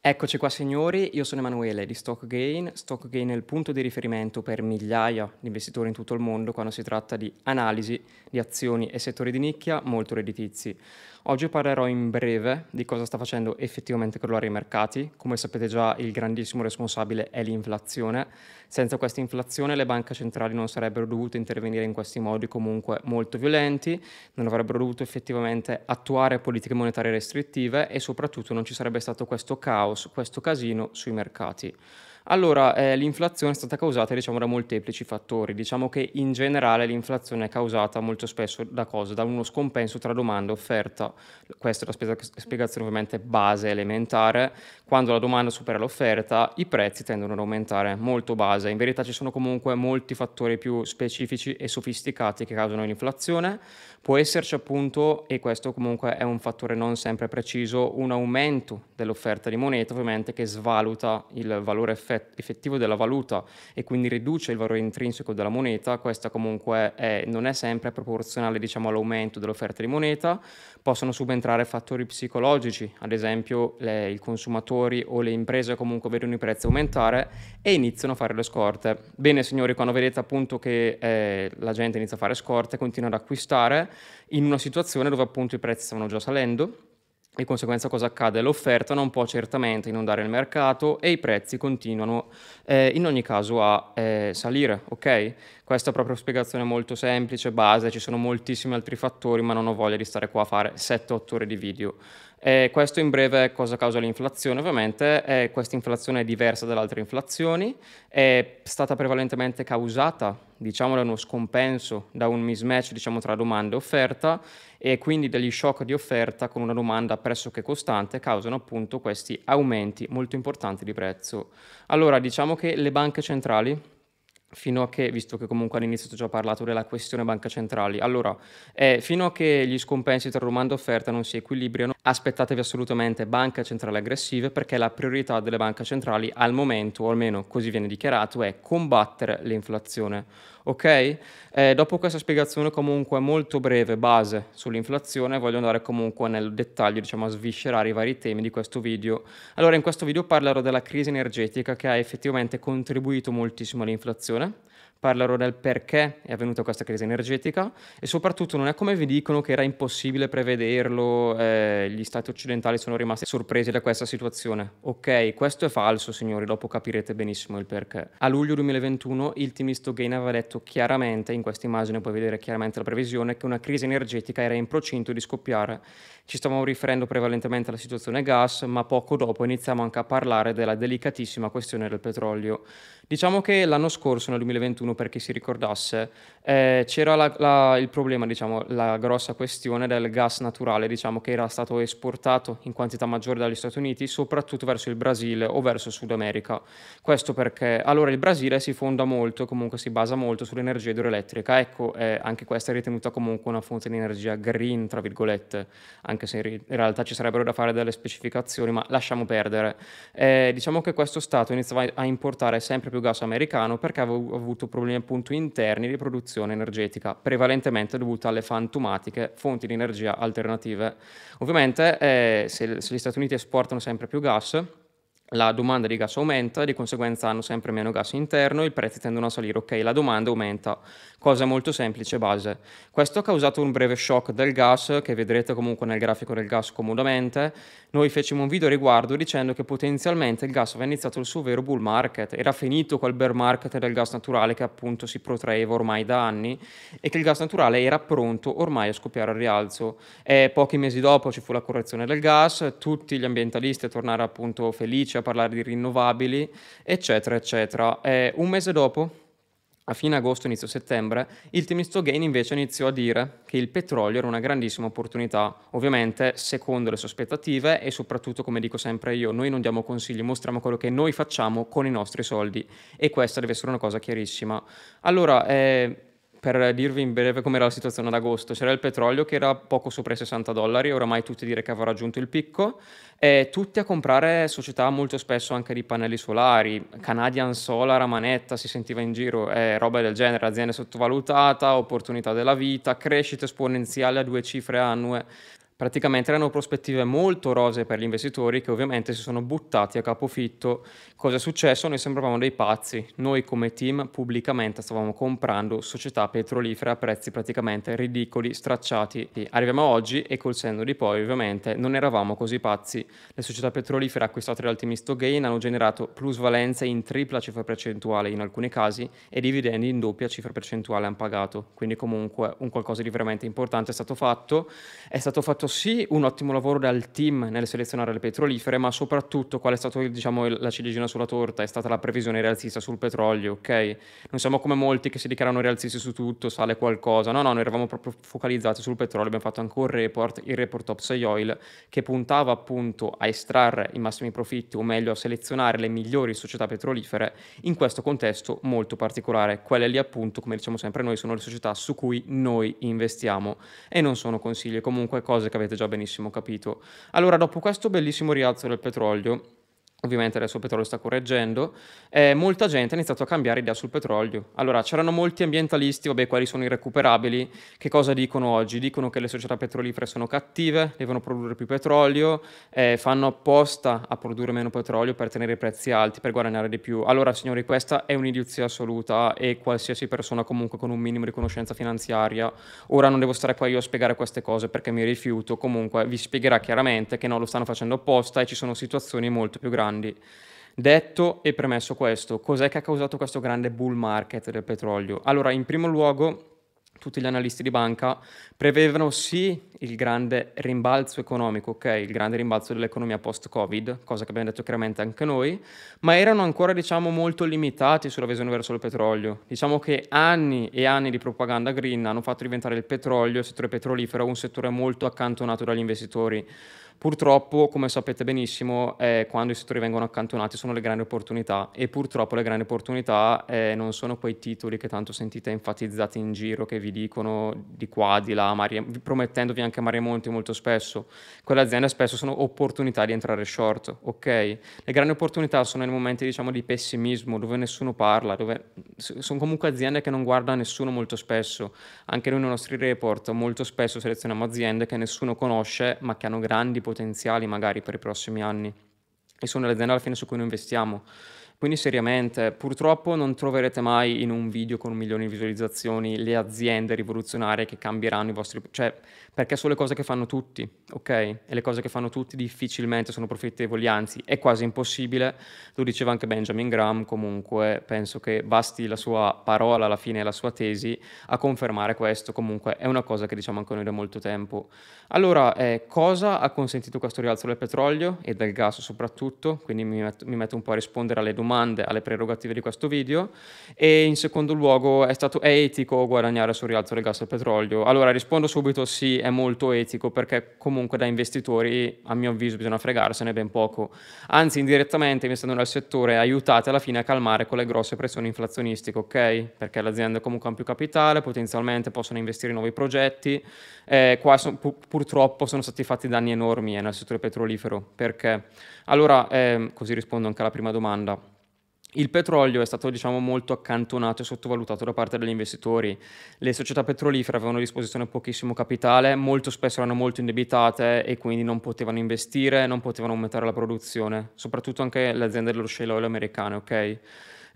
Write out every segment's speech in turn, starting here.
Eccoci qua signori, io sono Emanuele di StockGain. StockGain è il punto di riferimento per migliaia di investitori in tutto il mondo quando si tratta di analisi di azioni e settori di nicchia molto redditizi. Oggi parlerò in breve di cosa sta facendo effettivamente crollare i mercati. Come sapete già il grandissimo responsabile è l'inflazione. Senza questa inflazione le banche centrali non sarebbero dovute intervenire in questi modi comunque molto violenti, non avrebbero dovuto effettivamente attuare politiche monetarie restrittive e soprattutto non ci sarebbe stato questo caos, questo casino sui mercati. Allora, eh, l'inflazione è stata causata diciamo, da molteplici fattori. Diciamo che in generale l'inflazione è causata molto spesso da cosa? Da uno scompenso tra domanda e offerta. Questa è la spiegazione ovviamente base elementare. Quando la domanda supera l'offerta, i prezzi tendono ad aumentare molto base. In verità ci sono comunque molti fattori più specifici e sofisticati che causano l'inflazione. Può esserci appunto, e questo comunque è un fattore non sempre preciso, un aumento dell'offerta di moneta ovviamente che svaluta il valore effettivo effettivo della valuta e quindi riduce il valore intrinseco della moneta, questa comunque è, non è sempre proporzionale diciamo, all'aumento dell'offerta di moneta, possono subentrare fattori psicologici, ad esempio le, i consumatori o le imprese comunque vedono i prezzi aumentare e iniziano a fare le scorte. Bene signori, quando vedete appunto che eh, la gente inizia a fare scorte, continua ad acquistare in una situazione dove appunto i prezzi stavano già salendo, di conseguenza cosa accade? L'offerta non può certamente inondare il mercato e i prezzi continuano eh, in ogni caso a eh, salire, ok? Questa è proprio spiegazione molto semplice, base, ci sono moltissimi altri fattori, ma non ho voglia di stare qua a fare 7-8 ore di video. Eh, questo in breve cosa causa l'inflazione? Ovviamente eh, questa inflazione è diversa dalle altre inflazioni, è stata prevalentemente causata diciamo, da uno scompenso, da un mismatch diciamo, tra domanda e offerta e quindi degli shock di offerta con una domanda pressoché costante causano appunto questi aumenti molto importanti di prezzo. Allora diciamo che le banche centrali fino a che, visto che comunque all'inizio ho già parlato della questione banca centrali, allora, eh, fino a che gli scompensi tra domanda e offerta non si equilibriano, aspettatevi assolutamente banche centrali aggressive perché la priorità delle banche centrali al momento, o almeno così viene dichiarato, è combattere l'inflazione. Ok? Eh, dopo questa spiegazione comunque molto breve, base sull'inflazione, voglio andare comunque nel dettaglio, diciamo a sviscerare i vari temi di questo video. Allora, in questo video parlerò della crisi energetica che ha effettivamente contribuito moltissimo all'inflazione parlerò del perché è avvenuta questa crisi energetica e soprattutto non è come vi dicono che era impossibile prevederlo, eh, gli stati occidentali sono rimasti sorpresi da questa situazione. Ok, questo è falso signori, dopo capirete benissimo il perché. A luglio 2021 il team Gain aveva detto chiaramente, in questa immagine puoi vedere chiaramente la previsione, che una crisi energetica era in procinto di scoppiare. Ci stavamo riferendo prevalentemente alla situazione gas, ma poco dopo iniziamo anche a parlare della delicatissima questione del petrolio. Diciamo che l'anno scorso, nel 2021, per chi si ricordasse, eh, c'era la, la, il problema, diciamo, la grossa questione del gas naturale, diciamo, che era stato esportato in quantità maggiore dagli Stati Uniti, soprattutto verso il Brasile o verso Sud America. Questo perché, allora, il Brasile si fonda molto, comunque si basa molto sull'energia idroelettrica. Ecco, eh, anche questa è ritenuta comunque una fonte di energia green, tra virgolette, anche se in realtà ci sarebbero da fare delle specificazioni, ma lasciamo perdere. Eh, diciamo che questo Stato iniziava a importare sempre più gas americano perché avevo avuto problemi appunto interni di produzione energetica, prevalentemente dovuti alle fantomatiche fonti di energia alternative. Ovviamente eh, se, se gli Stati Uniti esportano sempre più gas, la domanda di gas aumenta, di conseguenza hanno sempre meno gas interno, i prezzi tendono a salire, ok, la domanda aumenta, cosa molto semplice base. Questo ha causato un breve shock del gas, che vedrete comunque nel grafico del gas comodamente. Noi fecimo un video a riguardo dicendo che potenzialmente il gas aveva iniziato il suo vero bull market, era finito quel bear market del gas naturale che appunto si protraeva ormai da anni e che il gas naturale era pronto ormai a scoppiare al rialzo. E pochi mesi dopo ci fu la correzione del gas, tutti gli ambientalisti a tornare appunto felici a parlare di rinnovabili, eccetera, eccetera. E un mese dopo, a fine agosto, inizio settembre, il team Gain invece iniziò a dire che il petrolio era una grandissima opportunità, ovviamente secondo le sue aspettative e soprattutto, come dico sempre io, noi non diamo consigli, mostriamo quello che noi facciamo con i nostri soldi e questa deve essere una cosa chiarissima. Allora, eh, per dirvi in breve com'era la situazione ad agosto, c'era il petrolio che era poco sopra i 60 dollari, oramai tutti dire che aveva raggiunto il picco, e tutti a comprare società molto spesso anche di pannelli solari, Canadian Solar manetta si sentiva in giro, eh, roba del genere, azienda sottovalutata, opportunità della vita, crescita esponenziale a due cifre annue, Praticamente erano prospettive molto rose per gli investitori che ovviamente si sono buttati a capofitto. Cosa è successo? Noi sembravamo dei pazzi. Noi come team pubblicamente stavamo comprando società petrolifere a prezzi praticamente ridicoli, stracciati. Arriviamo oggi e col senno di poi ovviamente non eravamo così pazzi. Le società petrolifere acquistate dal team Misto Gain hanno generato plusvalenze in tripla cifra percentuale in alcuni casi e dividendi in doppia cifra percentuale hanno pagato. Quindi comunque un qualcosa di veramente importante è stato fatto. È stato fatto sì un ottimo lavoro dal team nel selezionare le petrolifere, ma soprattutto qual è stata diciamo, la ciliegina sulla torta è stata la previsione rialzista sul petrolio, ok? Non siamo come molti che si dichiarano rialzisti su tutto, sale qualcosa, no, no, noi eravamo proprio focalizzati sul petrolio, abbiamo fatto anche un report, il report Topsy Oil, che puntava appunto a estrarre i massimi profitti, o meglio a selezionare le migliori società petrolifere in questo contesto molto particolare. Quelle lì appunto, come diciamo sempre noi, sono le società su cui noi investiamo e non sono consigli, comunque cose che avete già benissimo capito. Allora, dopo questo bellissimo rialzo del petrolio, Ovviamente adesso il petrolio sta correggendo, eh, molta gente ha iniziato a cambiare idea sul petrolio. Allora, c'erano molti ambientalisti, vabbè, quali sono irrecuperabili, che cosa dicono oggi? Dicono che le società petrolifere sono cattive, devono produrre più petrolio, eh, fanno apposta a produrre meno petrolio per tenere i prezzi alti, per guadagnare di più. Allora, signori, questa è un'idiozia assoluta e qualsiasi persona comunque con un minimo di conoscenza finanziaria, ora non devo stare qua io a spiegare queste cose perché mi rifiuto, comunque vi spiegherà chiaramente che non lo stanno facendo apposta e ci sono situazioni molto più grandi grandi. Detto e premesso questo, cos'è che ha causato questo grande bull market del petrolio? Allora, in primo luogo, tutti gli analisti di banca prevedevano sì il grande rimbalzo economico, ok, il grande rimbalzo dell'economia post-Covid, cosa che abbiamo detto chiaramente anche noi, ma erano ancora, diciamo, molto limitati sulla visione verso il petrolio. Diciamo che anni e anni di propaganda green hanno fatto diventare il petrolio, il settore petrolifero, un settore molto accantonato dagli investitori. Purtroppo, come sapete benissimo, eh, quando i settori vengono accantonati sono le grandi opportunità e purtroppo le grandi opportunità eh, non sono quei titoli che tanto sentite enfatizzati in giro che vi dicono di qua, di là, Maria, promettendovi anche Maria Monti molto spesso. Quelle aziende spesso sono opportunità di entrare short, ok? Le grandi opportunità sono nei momenti diciamo di pessimismo, dove nessuno parla, dove sono comunque aziende che non guarda nessuno molto spesso. Anche noi nei nostri report molto spesso selezioniamo aziende che nessuno conosce ma che hanno grandi potenziali magari per i prossimi anni e sono le aziende alla fine su cui noi investiamo. Quindi seriamente, purtroppo non troverete mai in un video con un milione di visualizzazioni le aziende rivoluzionarie che cambieranno i vostri... cioè perché sono le cose che fanno tutti, ok? E le cose che fanno tutti difficilmente sono profittevoli, anzi è quasi impossibile, lo diceva anche Benjamin Graham, comunque penso che basti la sua parola alla fine, la sua tesi a confermare questo, comunque è una cosa che diciamo anche noi da molto tempo. Allora, eh, cosa ha consentito questo rialzo del petrolio e del gas soprattutto? Quindi mi metto, mi metto un po' a rispondere alle domande, alle prerogative di questo video e in secondo luogo è stato è etico guadagnare sul rialzo del gas e petrolio? Allora rispondo subito sì, è molto etico perché comunque da investitori a mio avviso bisogna fregarsene ben poco. Anzi indirettamente investendo nel settore aiutate alla fine a calmare quelle grosse pressioni inflazionistiche, ok? Perché le aziende comunque hanno più capitale, potenzialmente possono investire in nuovi progetti. Eh, qua son, pu- purtroppo sono stati fatti danni enormi eh, nel settore petrolifero. Perché? Allora, eh, così rispondo anche alla prima domanda. Il petrolio è stato diciamo, molto accantonato e sottovalutato da parte degli investitori. Le società petrolifere avevano a disposizione pochissimo capitale, molto spesso erano molto indebitate e quindi non potevano investire, non potevano aumentare la produzione, soprattutto anche le aziende dello shale oil americane, ok?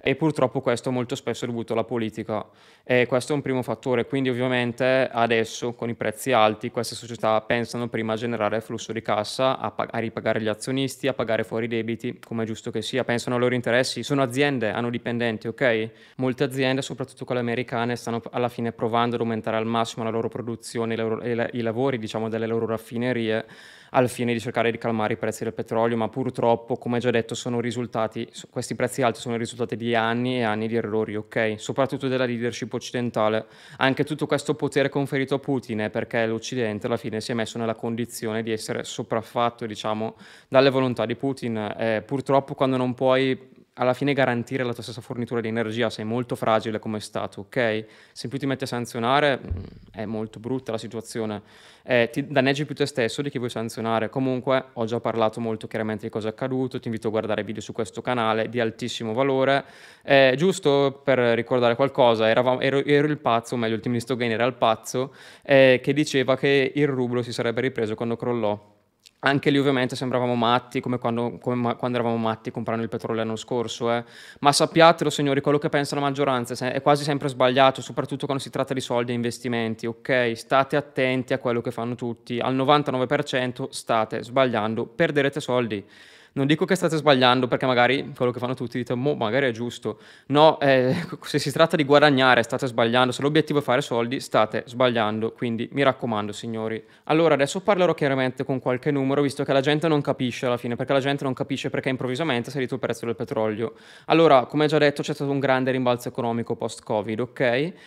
E purtroppo questo molto spesso è dovuto alla politica. E questo è un primo fattore, quindi ovviamente adesso con i prezzi alti queste società pensano prima a generare flusso di cassa, a, pag- a ripagare gli azionisti, a pagare fuori i debiti, come è giusto che sia, pensano ai loro interessi, sono aziende, hanno dipendenti, ok? Molte aziende, soprattutto quelle americane, stanno alla fine provando ad aumentare al massimo la loro produzione, i, loro, i lavori diciamo delle loro raffinerie al fine di cercare di calmare i prezzi del petrolio, ma purtroppo, come già detto, sono risultati, questi prezzi alti sono risultati di anni e anni di errori, ok? Soprattutto della leadership occidentale. Anche tutto questo potere conferito a Putin è perché l'Occidente alla fine si è messo nella condizione di essere sopraffatto, diciamo, dalle volontà di Putin. Eh, purtroppo quando non puoi alla fine garantire la tua stessa fornitura di energia, sei molto fragile come Stato, ok? Se più ti metti a sanzionare mm, è molto brutta la situazione, eh, ti danneggi più te stesso di chi vuoi sanzionare. Comunque ho già parlato molto chiaramente di cosa è accaduto, ti invito a guardare video su questo canale di altissimo valore. Eh, giusto per ricordare qualcosa, eravamo, ero, ero, il pazzo, o meglio il team di Stogain era il pazzo, eh, che diceva che il rublo si sarebbe ripreso quando crollò anche lì ovviamente sembravamo matti, come quando, come quando eravamo matti comprando il petrolio l'anno scorso. Eh. Ma sappiatelo, signori, quello che pensa la maggioranza è quasi sempre sbagliato, soprattutto quando si tratta di soldi e investimenti. Ok, state attenti a quello che fanno tutti. Al 99% state sbagliando, perderete soldi. Non dico che state sbagliando perché magari quello che fanno tutti dite, mo, magari è giusto. No, eh, se si tratta di guadagnare state sbagliando, se l'obiettivo è fare soldi state sbagliando, quindi mi raccomando signori. Allora adesso parlerò chiaramente con qualche numero visto che la gente non capisce alla fine, perché la gente non capisce perché improvvisamente è salito il prezzo del petrolio. Allora, come già detto c'è stato un grande rimbalzo economico post-Covid, ok?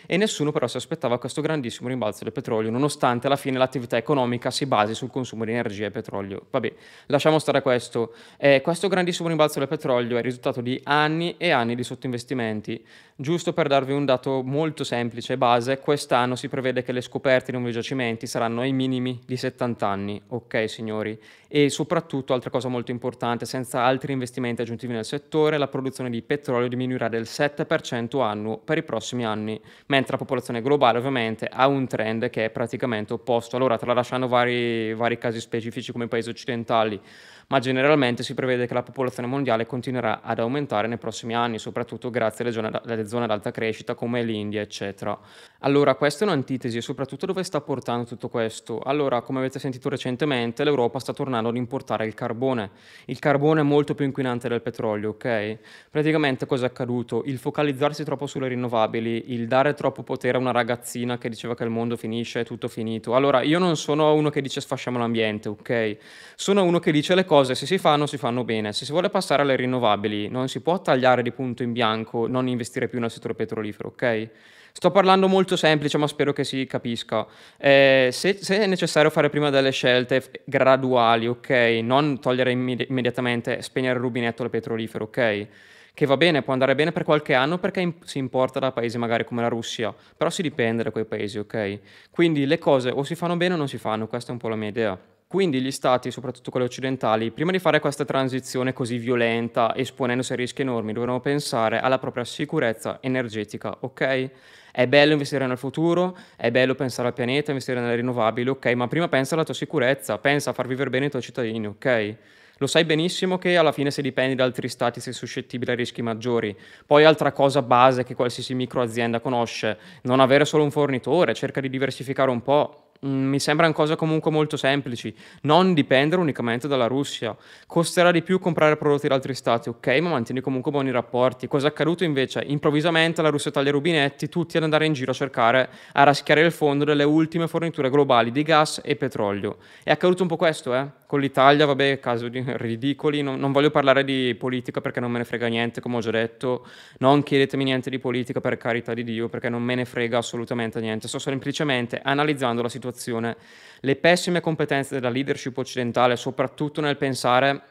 E nessuno però si aspettava questo grandissimo rimbalzo del petrolio, nonostante alla fine l'attività economica si basi sul consumo di energia e petrolio. Vabbè, lasciamo stare questo. Eh, questo grandissimo rimbalzo del petrolio è il risultato di anni e anni di sottoinvestimenti. Giusto per darvi un dato molto semplice e base, quest'anno si prevede che le scoperte di nuovi giacimenti saranno ai minimi di 70 anni, ok signori? E soprattutto, altra cosa molto importante, senza altri investimenti aggiuntivi nel settore, la produzione di petrolio diminuirà del 7% annuo per i prossimi anni, mentre la popolazione globale ovviamente ha un trend che è praticamente opposto. Allora, tralasciando vari, vari casi specifici come i paesi occidentali, ma generalmente si prevede che la popolazione mondiale continuerà ad aumentare nei prossimi anni, soprattutto grazie alle zone, alle zone ad alta crescita come l'India, eccetera. Allora, questa è un'antitesi e soprattutto dove sta portando tutto questo? Allora, come avete sentito recentemente, l'Europa sta tornando ad importare il carbone. Il carbone è molto più inquinante del petrolio, ok? Praticamente cosa è accaduto? Il focalizzarsi troppo sulle rinnovabili, il dare troppo potere a una ragazzina che diceva che il mondo finisce, è tutto finito. Allora, io non sono uno che dice sfasciamo l'ambiente, ok? Sono uno che dice le cose se si fanno, si fanno bene. Se si vuole passare alle rinnovabili, non si può tagliare di punto in bianco, non investire più nel settore petrolifero, ok? Sto parlando molto semplice, ma spero che si capisca. Eh, se, se, è necessario fare prima delle scelte graduali, ok? Non togliere immedi- immediatamente, spegnere il rubinetto al petrolifero, ok? Che va bene, può andare bene per qualche anno perché in- si importa da paesi magari come la Russia, però si dipende da quei paesi, ok? Quindi le cose o si fanno bene o non si fanno, questa è un po' la mia idea. Quindi gli stati, soprattutto quelli occidentali, prima di fare questa transizione così violenta, esponendosi a rischi enormi, dovevano pensare alla propria sicurezza energetica, ok? È bello investire nel futuro, è bello pensare al pianeta, investire nelle rinnovabili, ok, ma prima pensa alla tua sicurezza, pensa a far vivere bene i tuoi cittadini, ok? Lo sai benissimo che alla fine se dipendi da altri stati sei suscettibile a rischi maggiori. Poi altra cosa base che qualsiasi microazienda conosce, non avere solo un fornitore, cerca di diversificare un po', Mm, mi sembrano cose comunque molto semplici. Non dipendere unicamente dalla Russia. Costerà di più comprare prodotti da altri stati, ok, ma mantieni comunque buoni rapporti. Cosa è accaduto invece? Improvvisamente la Russia taglia i rubinetti, tutti ad andare in giro a cercare, a raschiare il fondo delle ultime forniture globali di gas e petrolio. È accaduto un po' questo, eh? Con l'Italia, vabbè, caso di ridicoli. Non, non voglio parlare di politica perché non me ne frega niente, come ho già detto. Non chiedetemi niente di politica per carità di Dio, perché non me ne frega assolutamente niente. Sto semplicemente analizzando la situazione le pessime competenze della leadership occidentale, soprattutto nel pensare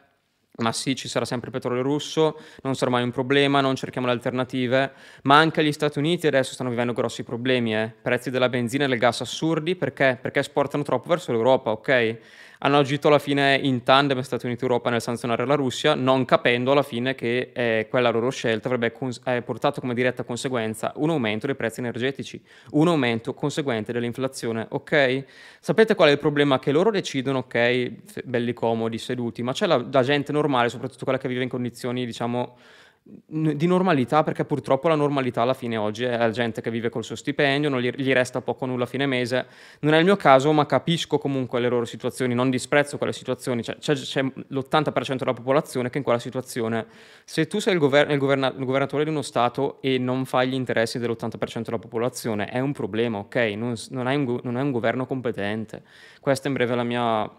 ma sì, ci sarà sempre il petrolio russo, non sarà mai un problema, non cerchiamo le alternative, ma anche gli Stati Uniti adesso stanno vivendo grossi problemi, eh? prezzi della benzina e del gas assurdi, perché? Perché esportano troppo verso l'Europa, ok? Hanno agito alla fine in tandem Stati Uniti e Europa nel sanzionare la Russia, non capendo alla fine che eh, quella loro scelta avrebbe cons- eh, portato come diretta conseguenza un aumento dei prezzi energetici, un aumento conseguente dell'inflazione, ok? Sapete qual è il problema? Che loro decidono, ok, belli comodi, seduti, ma c'è la, la gente normale, soprattutto quella che vive in condizioni, diciamo, di normalità, perché purtroppo la normalità alla fine oggi è la gente che vive col suo stipendio, non gli, gli resta poco nulla a fine mese. Non è il mio caso, ma capisco comunque le loro situazioni, non disprezzo quelle situazioni. Cioè, c'è, c'è l'80% della popolazione che in quella situazione. Se tu sei il, gover- il, governa- il, governatore di uno Stato e non fai gli interessi dell'80% della popolazione, è un problema, ok? Non, non, hai un, non hai un governo competente. Questa in breve è la mia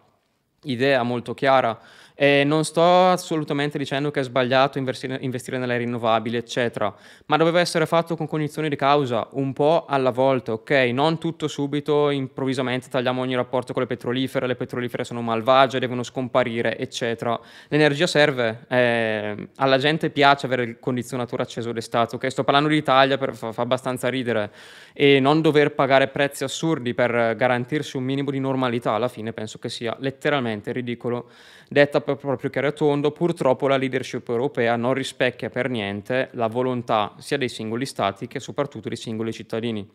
idea molto chiara. E non sto assolutamente dicendo che è sbagliato investire, nelle rinnovabili, eccetera, ma doveva essere fatto con cognizione di causa, un po' alla volta, ok? Non tutto subito, improvvisamente tagliamo ogni rapporto con le petrolifere, le petrolifere sono malvagie, devono scomparire, eccetera. L'energia serve, eh, alla gente piace avere il condizionatore acceso d'estate, ok? Sto parlando di Italia, per, fa, fa abbastanza ridere, e non dover pagare prezzi assurdi per garantirsi un minimo di normalità, alla fine penso che sia letteralmente ridicolo. Detta proprio chiaro e tondo, purtroppo la leadership europea non rispecchia per niente la volontà sia dei singoli stati che soprattutto dei singoli cittadini.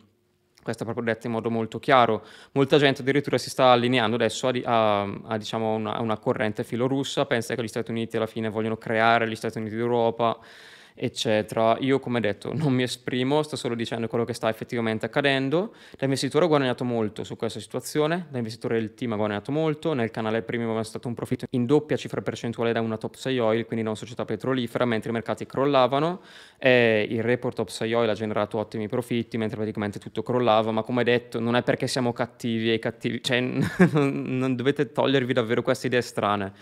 Questo è proprio detto in modo molto chiaro. Molta gente addirittura si sta allineando adesso a, a, a, diciamo, una, una corrente filorussa, pensa che gli Stati Uniti alla fine vogliono creare gli Stati Uniti d'Europa eccetera. Io, come detto, non mi esprimo, sto solo dicendo quello che sta effettivamente accadendo. Da investitore ho guadagnato molto su questa situazione, da investitore del team ha guadagnato molto, nel canale premium è stato un profitto in doppia cifra percentuale da una top 6 oil, quindi da una società petrolifera, mentre i mercati crollavano, e il report top 6 oil ha generato ottimi profitti, mentre praticamente tutto crollava, ma come detto non è perché siamo cattivi e cattivi, cioè non dovete togliervi davvero queste idee strane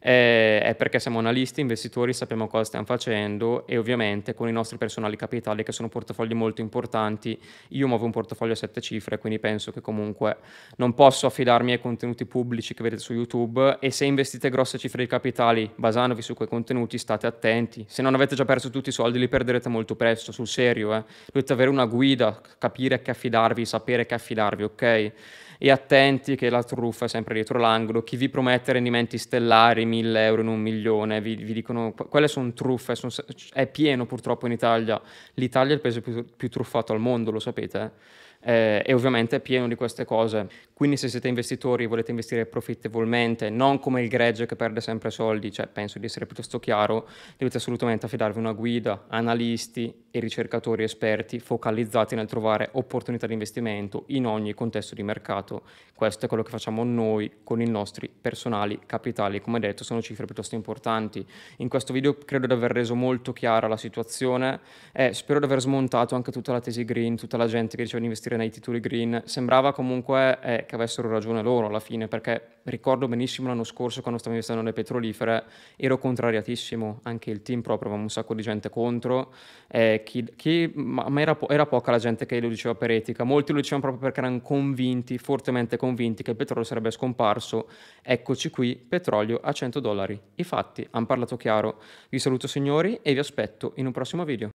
eh, è perché siamo analisti, investitori, sappiamo cosa stiamo facendo e ovviamente con i nostri personali capitali che sono portafogli molto importanti, io muovo un portafoglio a sette cifre, quindi penso che comunque non posso affidarmi ai contenuti pubblici che vedete su YouTube e se investite grosse cifre di capitali basandovi su quei contenuti state attenti, se non avete già perso tutti i soldi li perderete molto presto, sul serio, eh. dovete avere una guida, capire a che affidarvi, sapere a che affidarvi, ok? E attenti che la truffa è sempre dietro l'angolo, chi vi promette rendimenti stellari, 1000 euro in un milione, vi, vi dicono, quelle sono truffe, sono, è pieno purtroppo in Italia, l'Italia è il paese più, più truffato al mondo, lo sapete? Eh? Eh, e ovviamente è pieno di queste cose. Quindi se siete investitori e volete investire profittevolmente, non come il gregge che perde sempre soldi, cioè penso di essere piuttosto chiaro, dovete assolutamente affidarvi una guida, analisti e ricercatori esperti focalizzati nel trovare opportunità di investimento in ogni contesto di mercato. Questo è quello che facciamo noi con i nostri personali capitali. Come detto, sono cifre piuttosto importanti. In questo video credo di aver reso molto chiara la situazione e spero di aver smontato anche tutta la tesi green, tutta la gente che diceva di investire nei titoli green, sembrava comunque eh, che avessero ragione loro alla fine, perché ricordo benissimo l'anno scorso quando stavo investendo nelle petrolifere, ero contrariatissimo, anche il team proprio, aveva un sacco di gente contro, eh, chi, chi, ma, ma era, po- era, poca la gente che lo diceva per etica, molti lo dicevano proprio perché erano convinti, fortemente convinti che il petrolio sarebbe scomparso, eccoci qui, petrolio a 100 dollari. I fatti hanno parlato chiaro. Vi saluto signori e vi aspetto in un prossimo video.